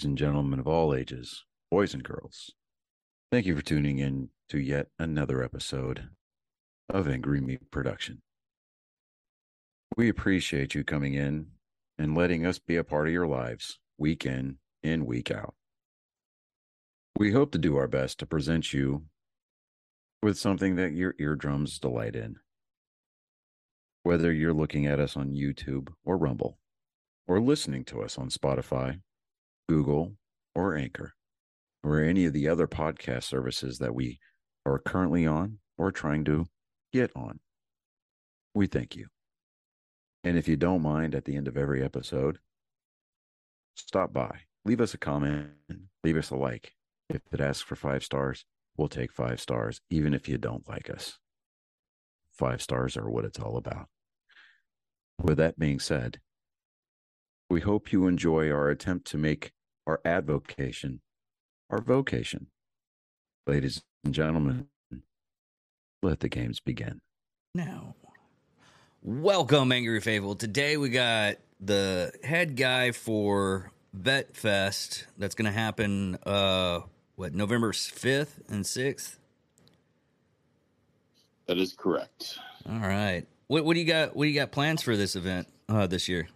ladies and gentlemen of all ages, boys and girls. Thank you for tuning in to yet another episode of Angry Meat Production. We appreciate you coming in and letting us be a part of your lives week in and week out. We hope to do our best to present you with something that your eardrums delight in. Whether you're looking at us on YouTube or Rumble, or listening to us on Spotify, Google, or Anchor, or any of the other podcast services that we are currently on or trying to get on. We thank you. And if you don't mind, at the end of every episode, stop by, leave us a comment, leave us a like. If it asks for five stars, we'll take five stars, even if you don't like us. Five stars are what it's all about. With that being said, we hope you enjoy our attempt to make our advocation our vocation. Ladies and gentlemen, let the games begin. Now, welcome, Angry Faithful. Today we got the head guy for Vet Fest that's going to happen, uh, what, November 5th and 6th? That is correct. All right. What, what do you got? What do you got plans for this event uh, this year?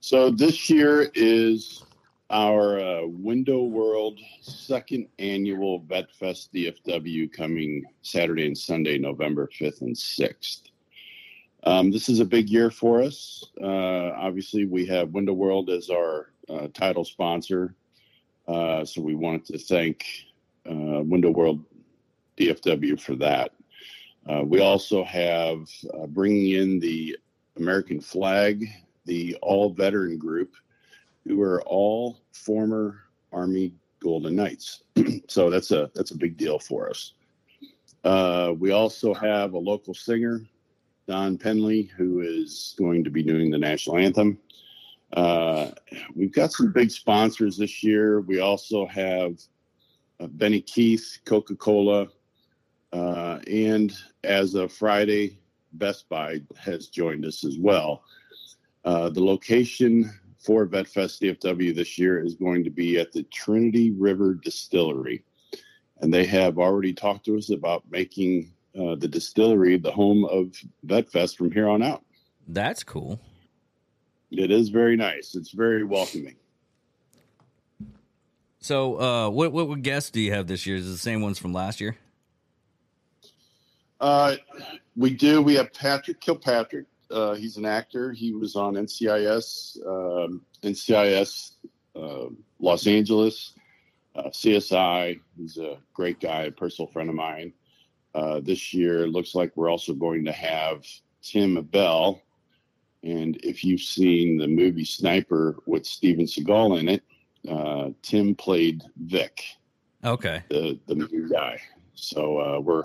So this year is our uh, Window World second annual Vet Fest DFW coming Saturday and Sunday, November 5th and 6th. Um, this is a big year for us. Uh, obviously, we have Window World as our uh, title sponsor. Uh, so we wanted to thank uh, Window World DFW for that. Uh, we also have bringing in the American flag, the all veteran group who are all former Army Golden Knights. so that's a that's a big deal for us. Uh, we also have a local singer, Don Penley, who is going to be doing the national anthem. Uh, we've got some big sponsors this year. We also have uh, Benny Keith, Coca Cola, uh, and as of Friday, Best Buy has joined us as well. Uh, the location for VetFest DFW this year is going to be at the Trinity River Distillery. And they have already talked to us about making uh, the distillery the home of VetFest from here on out. That's cool. It is very nice. It's very welcoming. So, uh, what what guests do you have this year? Is it the same ones from last year? Uh, we do. We have Patrick Kilpatrick, uh, he's an actor. He was on NCIS, um, NCIS uh, Los Angeles, uh, CSI. He's a great guy, a personal friend of mine. Uh, this year, looks like we're also going to have Tim Abell. And if you've seen the movie Sniper with Steven Seagal in it, uh, Tim played Vic. Okay. The the new guy. So uh, we're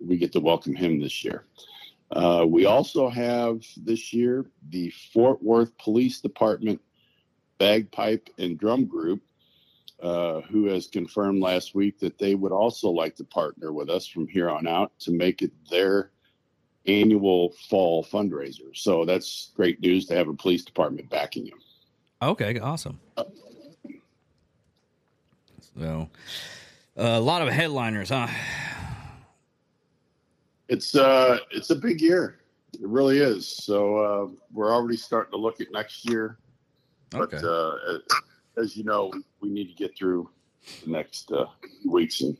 we get to welcome him this year. Uh, we also have this year the Fort Worth Police Department Bagpipe and Drum Group, uh, who has confirmed last week that they would also like to partner with us from here on out to make it their annual fall fundraiser. So that's great news to have a police department backing you. Okay, awesome. So, uh, a lot of headliners, huh? It's uh, it's a big year. It really is. So uh, we're already starting to look at next year. But okay. uh, as you know, we need to get through the next uh, weeks and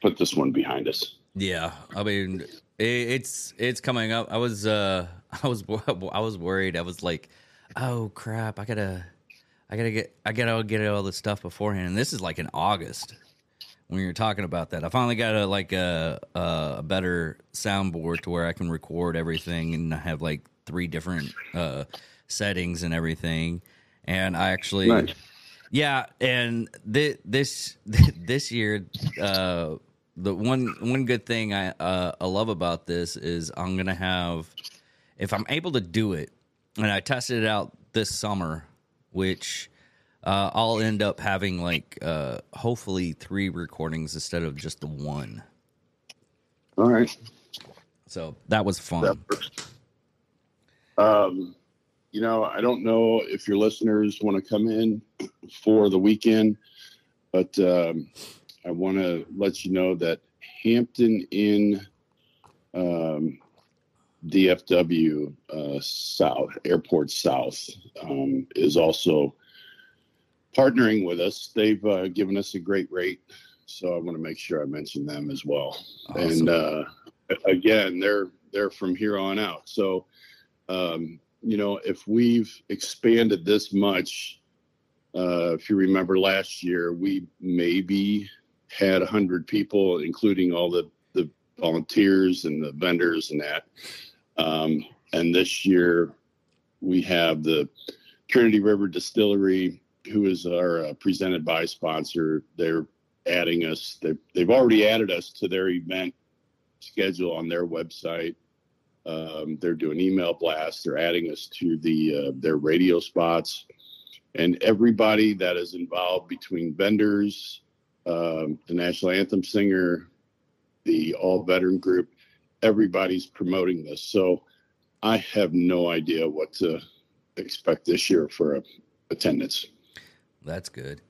put this one behind us. Yeah, I mean, it's it's coming up. I was uh, I was I was worried. I was like, oh crap, I gotta I gotta get I gotta get all this stuff beforehand. And this is like in August when you're talking about that. I finally got a like a a better soundboard to where I can record everything and I have like three different uh, settings and everything. And I actually, nice. yeah, and th- this this year, uh, the one one good thing I uh, I love about this is I'm gonna have if I'm able to do it, and I tested it out this summer, which uh, I'll end up having like uh, hopefully three recordings instead of just the one. All right. So that was fun. Um, you know, I don't know if your listeners want to come in for the weekend, but um, I want to let you know that Hampton Inn um, DFW uh, South, Airport South, um, is also partnering with us. They've uh, given us a great rate, so I want to make sure I mention them as well. Awesome. And uh, again, they're they're from here on out. So, um, you know, if we've expanded this much, uh, if you remember last year, we maybe had 100 people, including all the, the volunteers and the vendors and that. Um, and this year, we have the Trinity River Distillery, who is our uh, presented by sponsor. They're adding us, they've, they've already added us to their event schedule on their website. Um, they're doing email blasts. They're adding us to the uh, their radio spots, and everybody that is involved between vendors, um, the national anthem singer, the all veteran group, everybody's promoting this. So I have no idea what to expect this year for uh, attendance. That's good.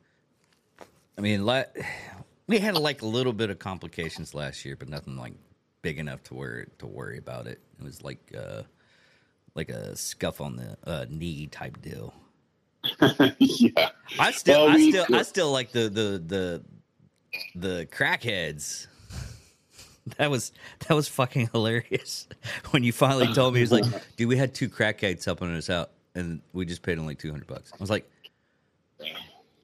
I mean, la- we had like a little bit of complications last year, but nothing like big enough to worry to worry about it. It was like uh, like a scuff on the uh, knee type deal. yeah, I still, Well, I still, could- I still like the the the the crackheads. That was that was fucking hilarious when you finally told me. He was like, "Dude, we had two crackheads helping us out, and we just paid them like two hundred bucks." I was like,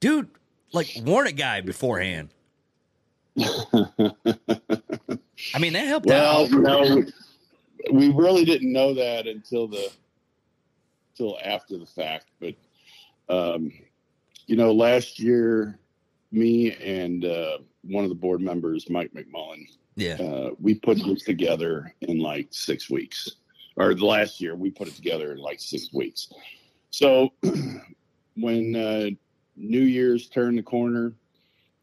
"Dude, like warn a guy beforehand." I mean, that helped well, out. no, we really didn't know that until the until after the fact. But um, you know, last year, me and uh, one of the board members, Mike McMullen, Yeah, uh, we put this together in like six weeks. Or the last year, we put it together in like six weeks. So when uh, New Year's turned the corner,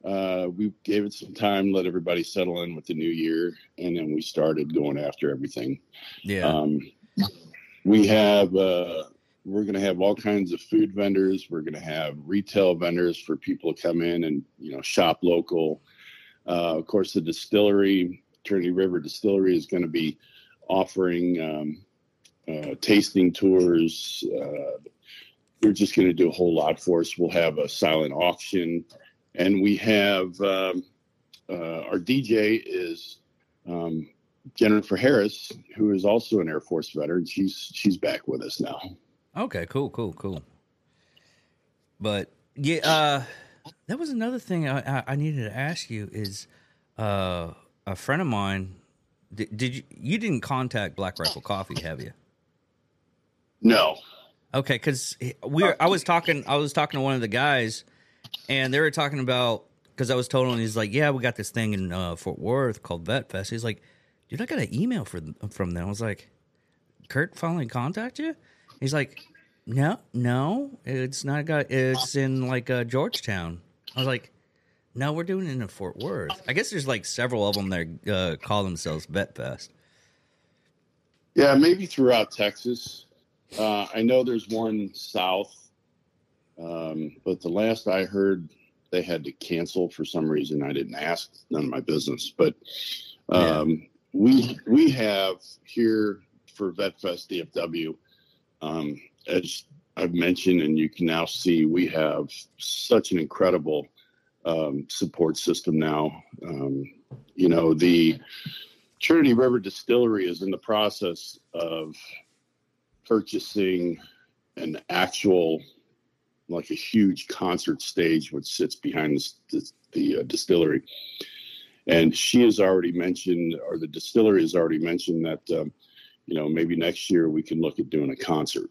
uh, we gave it some time, let everybody settle in with the new year, and then we started going after everything. yeah, Um, we have uh, we're going to have all kinds of food vendors. We're going to have retail vendors for people to come in and you know shop local. Uh, of course, the distillery, Trinity River Distillery, is going to be offering um, uh, tasting tours. Uh, they're just going to do a whole lot for us. We'll have a silent auction, and we have um, uh, our DJ is um, Jennifer Harris, who is also an Air Force veteran. She's she's back with us now. Okay, cool, cool, cool. But yeah, uh, that was another thing I, I, I needed to ask you is uh, a friend of mine. Did, did you you didn't contact Black Rifle Coffee, have you? No, Okay, because we were, I was talking I was talking to one of the guys, and they were talking about because I was told him he's like, yeah, we got this thing in uh, Fort Worth called Vet Fest. He's like, dude, I got an email for, from them. I was like, Kurt finally contact you? He's like, no, no, it's not got. It's in like uh, Georgetown. I was like, no, we're doing it in Fort Worth. I guess there's like several of them that uh, call themselves Vet Fest. yeah, maybe throughout Texas. Uh, I know there's one south, um, but the last I heard, they had to cancel for some reason. I didn't ask, none of my business. But um, we we have here for VetFest DFW, um, as I've mentioned, and you can now see, we have such an incredible um, support system now. Um, you know, the Trinity River Distillery is in the process of purchasing an actual, like a huge concert stage, which sits behind the, the, the uh, distillery. And she has already mentioned, or the distillery has already mentioned that, um, you know, maybe next year we can look at doing a concert.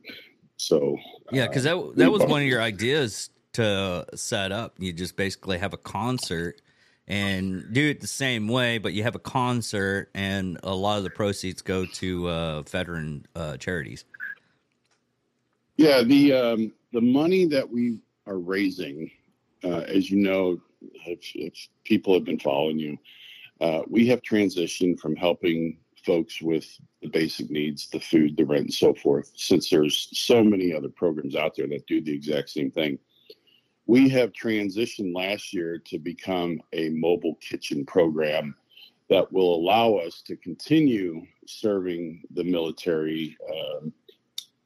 So Yeah, because uh, that that was one of your ideas to set up. You just basically have a concert and do it the same way, but you have a concert, and a lot of the proceeds go to uh, veteran uh, charities. Yeah, the um, the money that we are raising, uh, as you know, if, if people have been following you, uh, we have transitioned from helping folks with the basic needs, the food, the rent, and so forth, since there's so many other programs out there that do the exact same thing. We have transitioned last year to become a mobile kitchen program that will allow us to continue serving the military uh,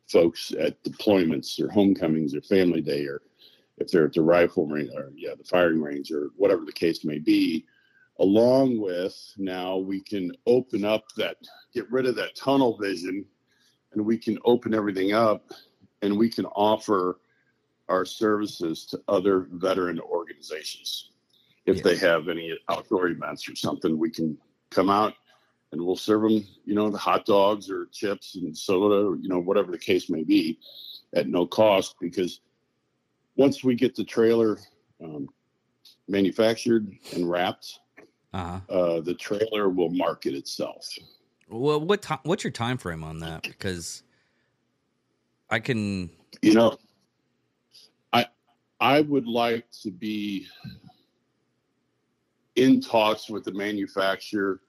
folks at deployments or homecomings or family day or if they're at the rifle range or yeah the firing range or whatever the case may be along with now we can open up that get rid of that tunnel vision and we can open everything up and we can offer our services to other veteran organizations if yeah. they have any outdoor events or something we can come out and we'll serve them you know the hot dogs or chips and soda you know whatever the case may be at no cost because once we get the trailer um, manufactured and wrapped uh-huh. uh, the trailer will market itself. Well, what time? What's your time frame on that? Because I can, you know, I I would like to be in talks with the manufacturer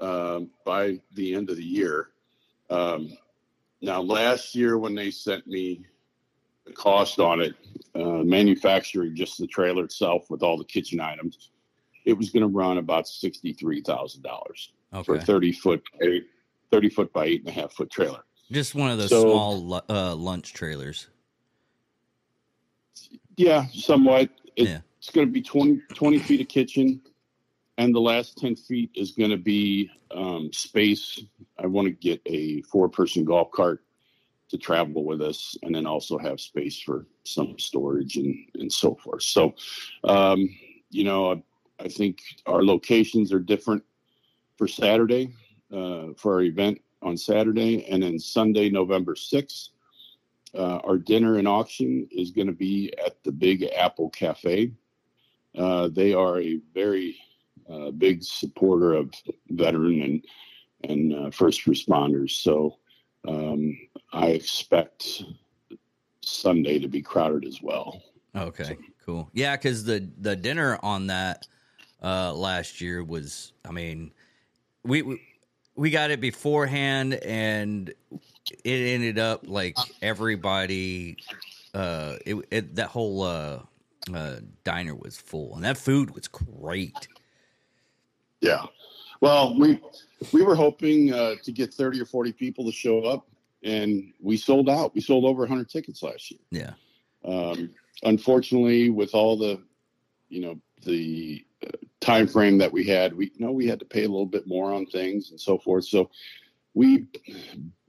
um, by the end of the year. Um, now, last year when they sent me the cost on it, uh, manufacturing just the trailer itself with all the kitchen items it was going to run about sixty-three thousand dollars for a thirty foot, thirty foot by eight and a half foot trailer. Just one of those so, small uh, lunch trailers. Yeah, somewhat. It, yeah. It's going to be 20, 20 feet of kitchen, and the last ten feet is going to be um, space. I want to get a four-person golf cart to travel with us, and then also have space for some storage and and so forth. So, um, you know, I think our locations are different for Saturday, uh, for our event on Saturday, and then Sunday, November 6th. Uh, our dinner and auction is going to be at the Big Apple Cafe. Uh, they are a very uh, big supporter of veteran and and uh, first responders. So um, I expect Sunday to be crowded as well. Okay, so. cool. Yeah, because the the dinner on that uh, last year was, I mean, we, we we got it beforehand, and it ended up like everybody. Uh, it, it that whole uh, uh, diner was full, and that food was great. Yeah, well, we we were hoping uh, to get thirty or forty people to show up, and we sold out. We sold over hundred tickets last year. Yeah. Um, unfortunately, with all the, you know, the time frame that we had, we you know we had to pay a little bit more on things and so forth. So we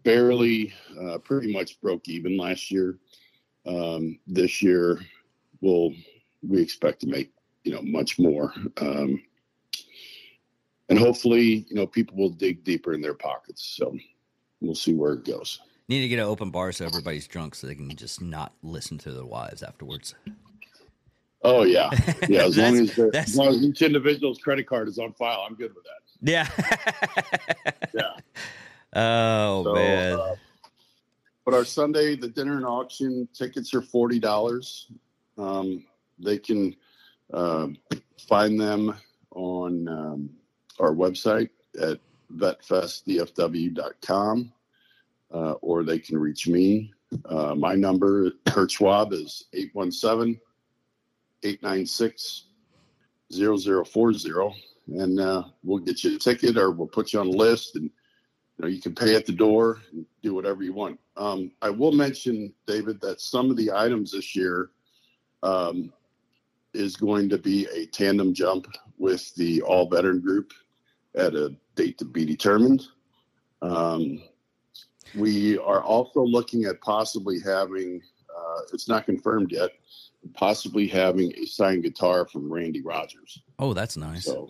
barely, uh, pretty much broke even last year. Um, this year, we'll we expect to make you know much more, um, and hopefully you know people will dig deeper in their pockets. So we'll see where it goes. Need to get an open bar so everybody's drunk, so they can just not listen to their wives afterwards. Oh yeah, yeah. As long as, as long as each individual's credit card is on file, I'm good with that. Yeah. yeah. Oh so, man. Uh, but our Sunday, the dinner and auction tickets are forty dollars. Um, they can uh, find them on um, our website at vetfestdfw.com, uh, or they can reach me. Uh, my number, Kurt Schwab, is 817 896 0040 and uh, we'll get you a ticket or we'll put you on a list and you know you can pay at the door and do whatever you want. Um, i will mention david that some of the items this year um, is going to be a tandem jump with the all veteran group at a date to be determined um, we are also looking at possibly having uh, it's not confirmed yet possibly having a signed guitar from Randy Rogers. Oh, that's nice. So,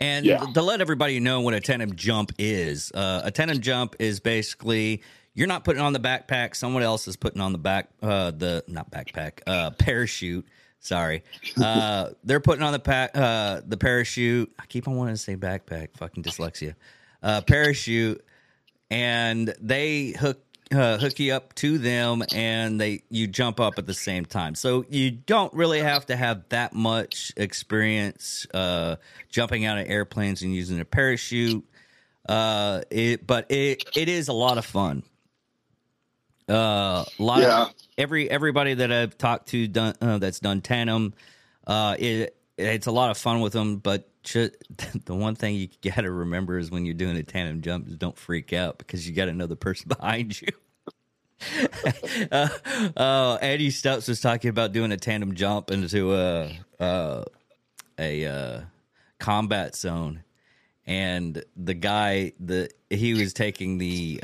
and yeah. to let everybody know what a tandem jump is, uh, a tandem jump is basically you're not putting on the backpack; someone else is putting on the back, uh, the not backpack, uh, parachute. Sorry, uh, they're putting on the pack, uh, the parachute. I keep on wanting to say backpack. Fucking dyslexia. Uh, parachute, and they hook uh, hook you up to them and they you jump up at the same time. So you don't really have to have that much experience uh, jumping out of airplanes and using a parachute. Uh, it but it it is a lot of fun. Uh, a lot Yeah. of every everybody that I've talked to done uh, that's done tandem, uh, it it's a lot of fun with them. But the one thing you got to remember is when you're doing a tandem jump is don't freak out because you got another person behind you. uh, uh, Eddie Stubbs was talking about doing a tandem jump into a uh, a uh, combat zone, and the guy the he was taking the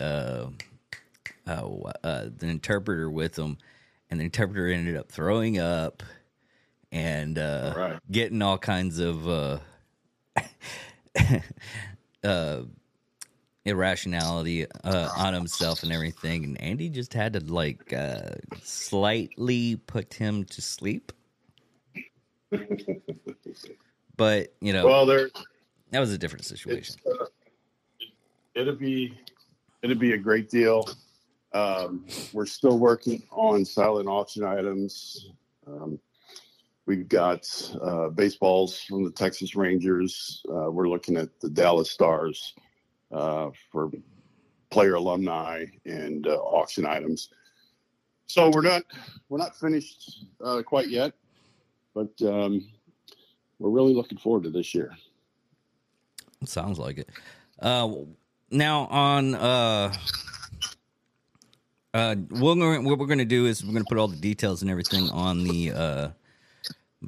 uh, uh, the interpreter with him, and the interpreter ended up throwing up and uh, Right. getting all kinds of uh, uh, irrationality uh, on himself and everything. And Andy just had to like uh, slightly put him to sleep. but you know Well, there that was a different situation. it'll be it'll be a great deal. Um, we're still working on silent auction items. Um, we've got uh, baseballs from the Texas Rangers. Uh, we're looking at the Dallas Stars uh, for player alumni and uh, auction items. So we're not we're not finished uh, quite yet, but um, we're really looking forward to this year. Sounds like it. Uh, now on uh, uh, we're gonna, what we're going to do is we're going to put all the details and everything on the uh,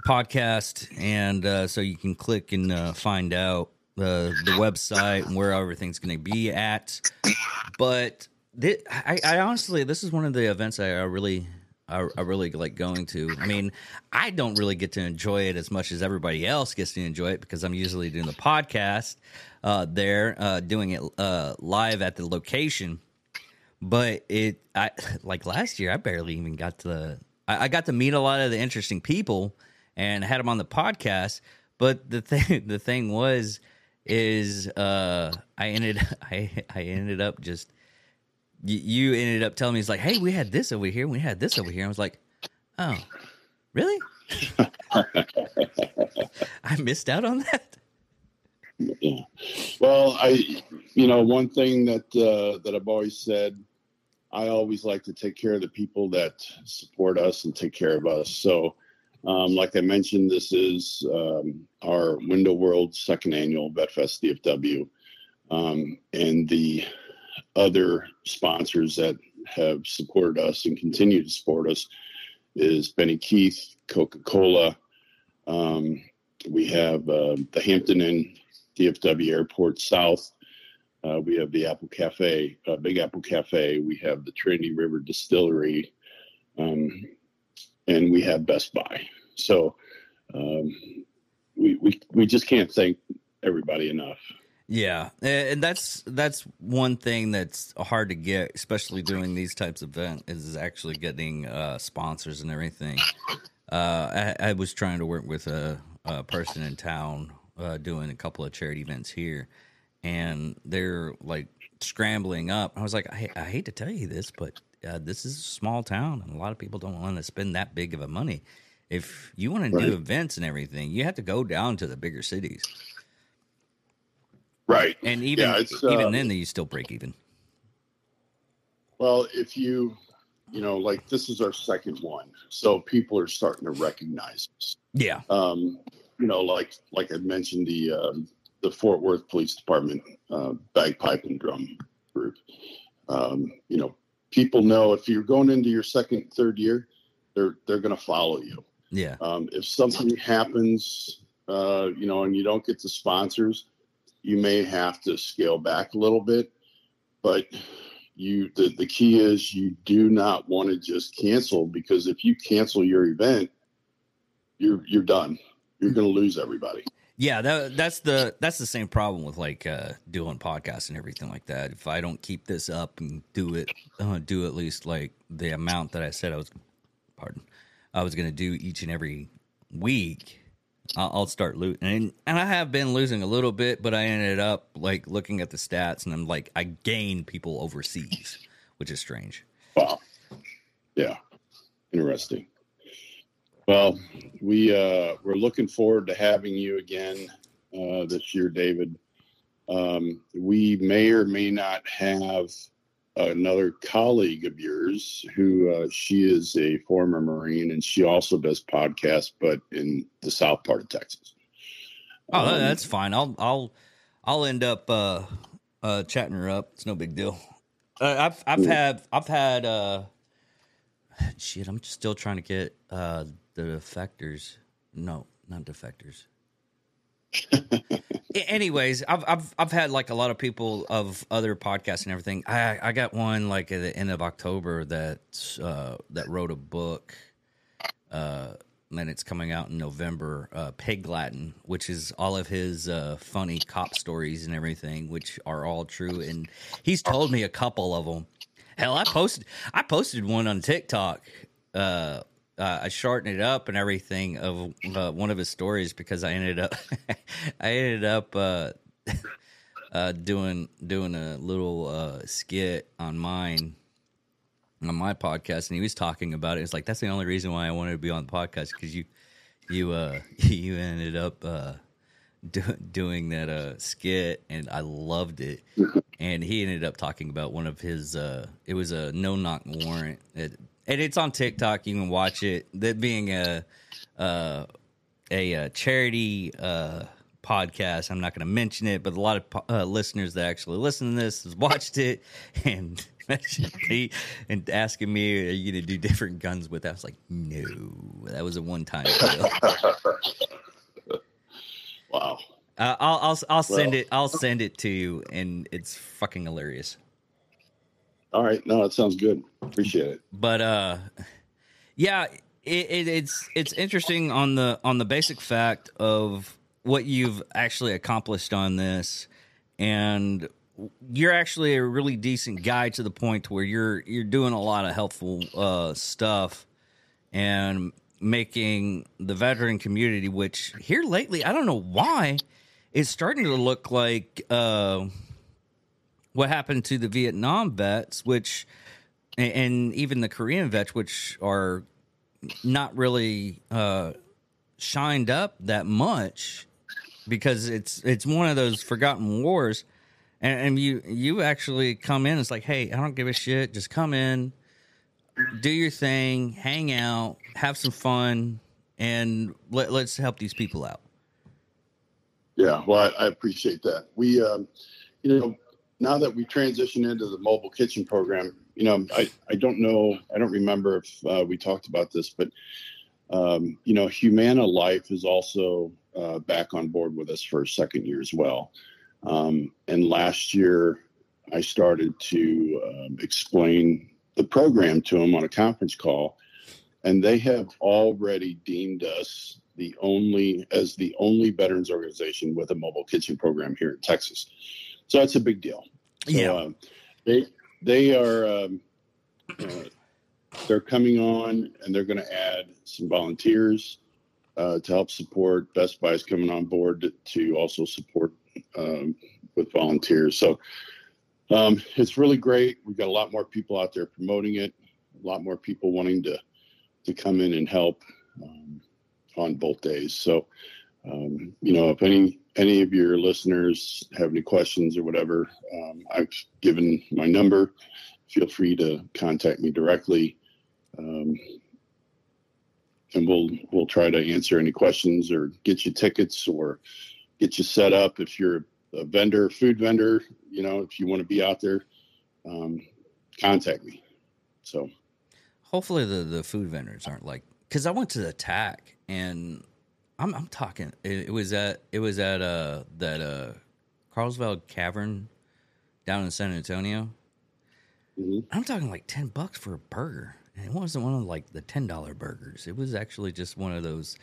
podcast, and uh, so you can click and uh, find out the the website and where everything's going to be at. But thi- I, I honestly, this is one of the events I, I really. I, I really like going to. I mean, I don't really get to enjoy it as much as everybody else gets to enjoy it because I'm usually doing the podcast uh, there, uh, doing it uh, live at the location. But it, I like last year, I barely even got to. I, I got to meet a lot of the interesting people and had them on the podcast. But the thing, the thing was, is uh, I ended, I, I ended up just. You, you ended up telling me it's like, hey, we had this over here, we had this over here. I was like, oh, really? I missed out on that. Yeah. Well, I, you know, one thing that uh, that I've always said, I always like to take care of the people that support us and take care of us. So, um, like I mentioned, this is um, our Window World second annual VetFest DFW, um, and the other sponsors that have supported us and continue to support us is Benny Keith, Coca Cola. Um, we have uh, the Hampton Inn DFW Airport South. Uh, we have the Apple Cafe, uh, Big Apple Cafe. We have the Trinity River Distillery, um, and we have Best Buy. So um, we, we we just can't thank everybody enough. Yeah, and that's that's one thing that's hard to get, especially doing these types of events, is actually getting uh, sponsors and everything. Uh, I, I was trying to work with a, a person in town uh, doing a couple of charity events here, and they're like scrambling up. I was like, I, I hate to tell you this, but uh, this is a small town, and a lot of people don't want to spend that big of a money. If you want to Right. do events and everything, you have to go down to the bigger cities. Right. And even Yeah, it's, even uh, then, you still break even. Well, if you, you know, like this is our second one, so people are starting to recognize us. Yeah, um, you know, like like I mentioned, the um, the Fort Worth Police Department uh, bagpipe and drum group. Um, you know, people know if you're going into your second, third year, they're they're going to follow you. yeah, Um, if something happens, uh, you know, and you don't get the sponsors, you may have to scale back a little bit. But you, the, the key is you do not want to just cancel because if you cancel your event, you're you're done. You're going to lose everybody. Yeah. That, that's the that's the same problem with like uh, doing podcasts and everything like that. If I don't keep this up and do it, uh, do at least like the amount that I said I was, pardon, I was going to do each and every week. I'll, I'll start losing, and, and I have been losing a little bit, but I ended up like looking at the stats, and I'm like, I gained people overseas, which is strange. Wow. Yeah. Interesting. Well, we uh, we're looking forward to having you again uh, this year, David. um, we may or may not have another colleague of yours who uh, she is a former Marine and she also does podcasts, but in the south part of Texas. Oh, um, that's fine. I'll I'll I'll end up uh, uh, chatting her up. It's no big deal. Uh, I've I've had I've had uh, shit. I'm still trying to get uh, the defectors. No, not defectors. Anyways, I've I've I've had like a lot of people of other podcasts and everything. I I got one like at the end of October that uh, that wrote a book. Uh, and it's coming out in November. Uh, Pig Latin, which is all of his uh, funny cop stories and everything, which are all true. And he's told me a couple of them. Hell, I posted I posted one on TikTok. Uh, uh, I shortened it up and everything of uh, one of his stories because I ended up I ended up uh, uh, doing doing a little uh, skit on mine on my podcast, and he was talking about it. It's like that's the only reason why I wanted to be on the podcast because you you uh you ended up uh do, doing that uh skit, and I loved it. And he ended up talking about one of his uh it was a no knock warrant. It, and it's on TikTok. You can watch it. That being a uh, a, a charity uh, podcast, I'm not going to mention it, but a lot of uh, listeners that actually listen to this has watched it and and asking me, "Are you going to do different guns with?" That? I was like, "No, that was a one time deal." wow. Uh, I'll I'll I'll send well, it. I'll send it to you, and it's fucking hilarious. All right, no, that sounds good. Appreciate it. But uh, yeah, it, it, it's it's interesting on the on the basic fact of what you've actually accomplished on this, and you're actually a really decent guy to the point where you're you're doing a lot of helpful uh, stuff and making the veteran community, which here lately I don't know why, it's starting to look like. Uh, what happened to the Vietnam vets, which and even the Korean vets, which are not really uh, shined up that much because it's it's one of those forgotten wars. And, and you you actually come in. It's like, hey, I don't give a shit. Just come in, do your thing, hang out, have some fun, and let, let's help these people out. Yeah, well, I, I appreciate that. We, um, you know, now that we transition into the mobile kitchen program, you know, I, I don't know, I don't remember if uh, we talked about this, but, um, you know, Humana Life is also uh, back on board with us for a second year as well. Um, and last year, I started to um, explain the program to them on a conference call, and they have already deemed us the only as the only veterans organization with a mobile kitchen program here in Texas. So that's a big deal. So, yeah. Um, they they are um, uh, they're coming on and they're going to add some volunteers uh, to help support. Best Buy is coming on board to, to also support um, with volunteers. So um, it's really great. We've got a lot more people out there promoting it. A lot more people wanting to to come in and help um, on both days. So um, you know, if any any of your listeners have any questions or whatever, um, I've given my number. Feel free to contact me directly, um, and we'll we'll try to answer any questions or get you tickets or get you set up if you're a vendor, food vendor. You know, if you want to be out there, um, contact me. So, hopefully, the the food vendors aren't like because I went to the TAC and I'm I'm talking. It, it, was at it was at uh that uh Carlsbad Cavern down in San Antonio. Mm-hmm. I'm talking like ten bucks for a burger, and it wasn't one of like the ten dollar burgers. It was actually just one of those.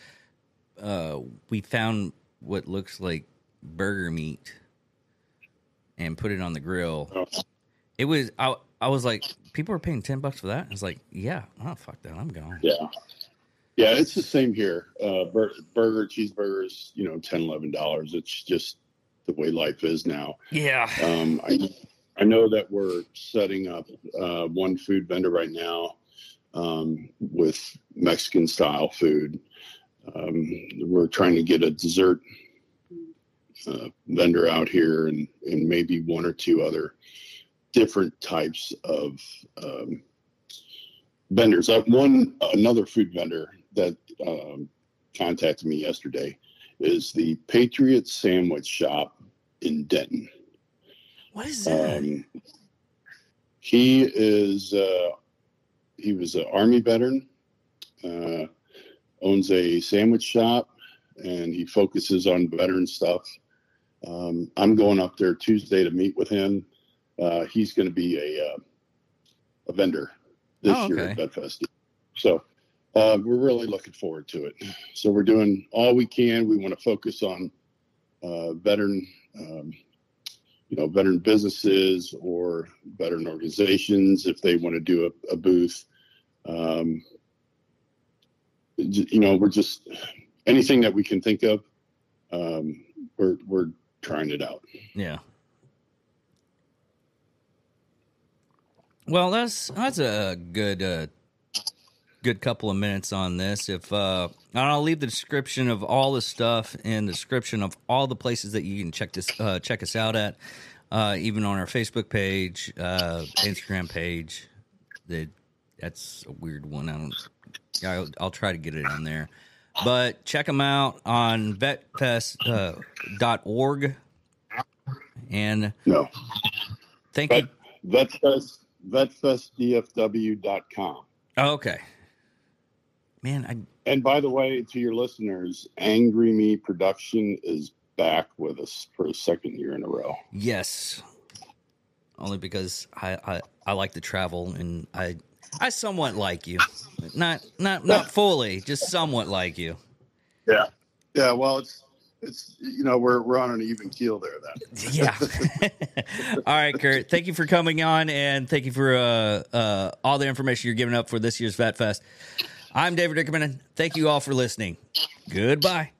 Uh, we found what looks like burger meat and put it on the grill. Oh. It was I I was like, people are paying ten bucks for that. I was like, yeah, oh fuck that, I'm going. Yeah, yeah, it's the same here. Uh, bur- burger, cheeseburgers, you know, 10 dollars. It's just the way life is now. Yeah. Um, I I know that we're setting up uh, one food vendor right now um, with Mexican style food. Um, we're trying to get a dessert uh, vendor out here, and and maybe one or two other different types of um, vendors. I one another food vendor that um, contacted me yesterday is the Patriot Sandwich Shop in Denton. What is that? Um, he is uh, he was an army veteran, uh, owns a sandwich shop, and he focuses on veteran stuff. Um, I'm going up there Tuesday to meet with him. Uh, he's going to be a uh, a vendor this Oh, year okay. at VetFest. So uh, we're really looking forward to it. So we're doing all we can. We want to focus on uh, veteran, um, you know, veteran businesses or veteran organizations if they want to do a, a booth. Um, you know, we're just anything that we can think of. Um, we're we're trying it out. Yeah. Well, that's that's a good uh, good couple of minutes on this. If uh, and I'll leave the description of all the stuff in the description of all the places that you can check this uh, check us out at, uh, even on our Facebook page, uh, Instagram page. That that's a weird one. I don't. I'll, I'll try to get it on there, but check them out on vetfest.org. Uh, dot org. and No, thank you. Vet, vetfest vetfestdfw.com. Oh, okay. Man, I And by the way, to your listeners, Angry Me Production is back with us for a second year in a row. yes. Only because I, I, I like to travel and I I somewhat like you. Not not not fully, just somewhat like you. Yeah. Yeah. Well, it's, it's, you know, we're, we're on an even keel there then. Yeah. all right, Kurt. Thank you for coming on and thank you for uh, uh, all the information you're giving up for this year's Vet Fest. I'm David Dickerman. Thank you all for listening. Goodbye.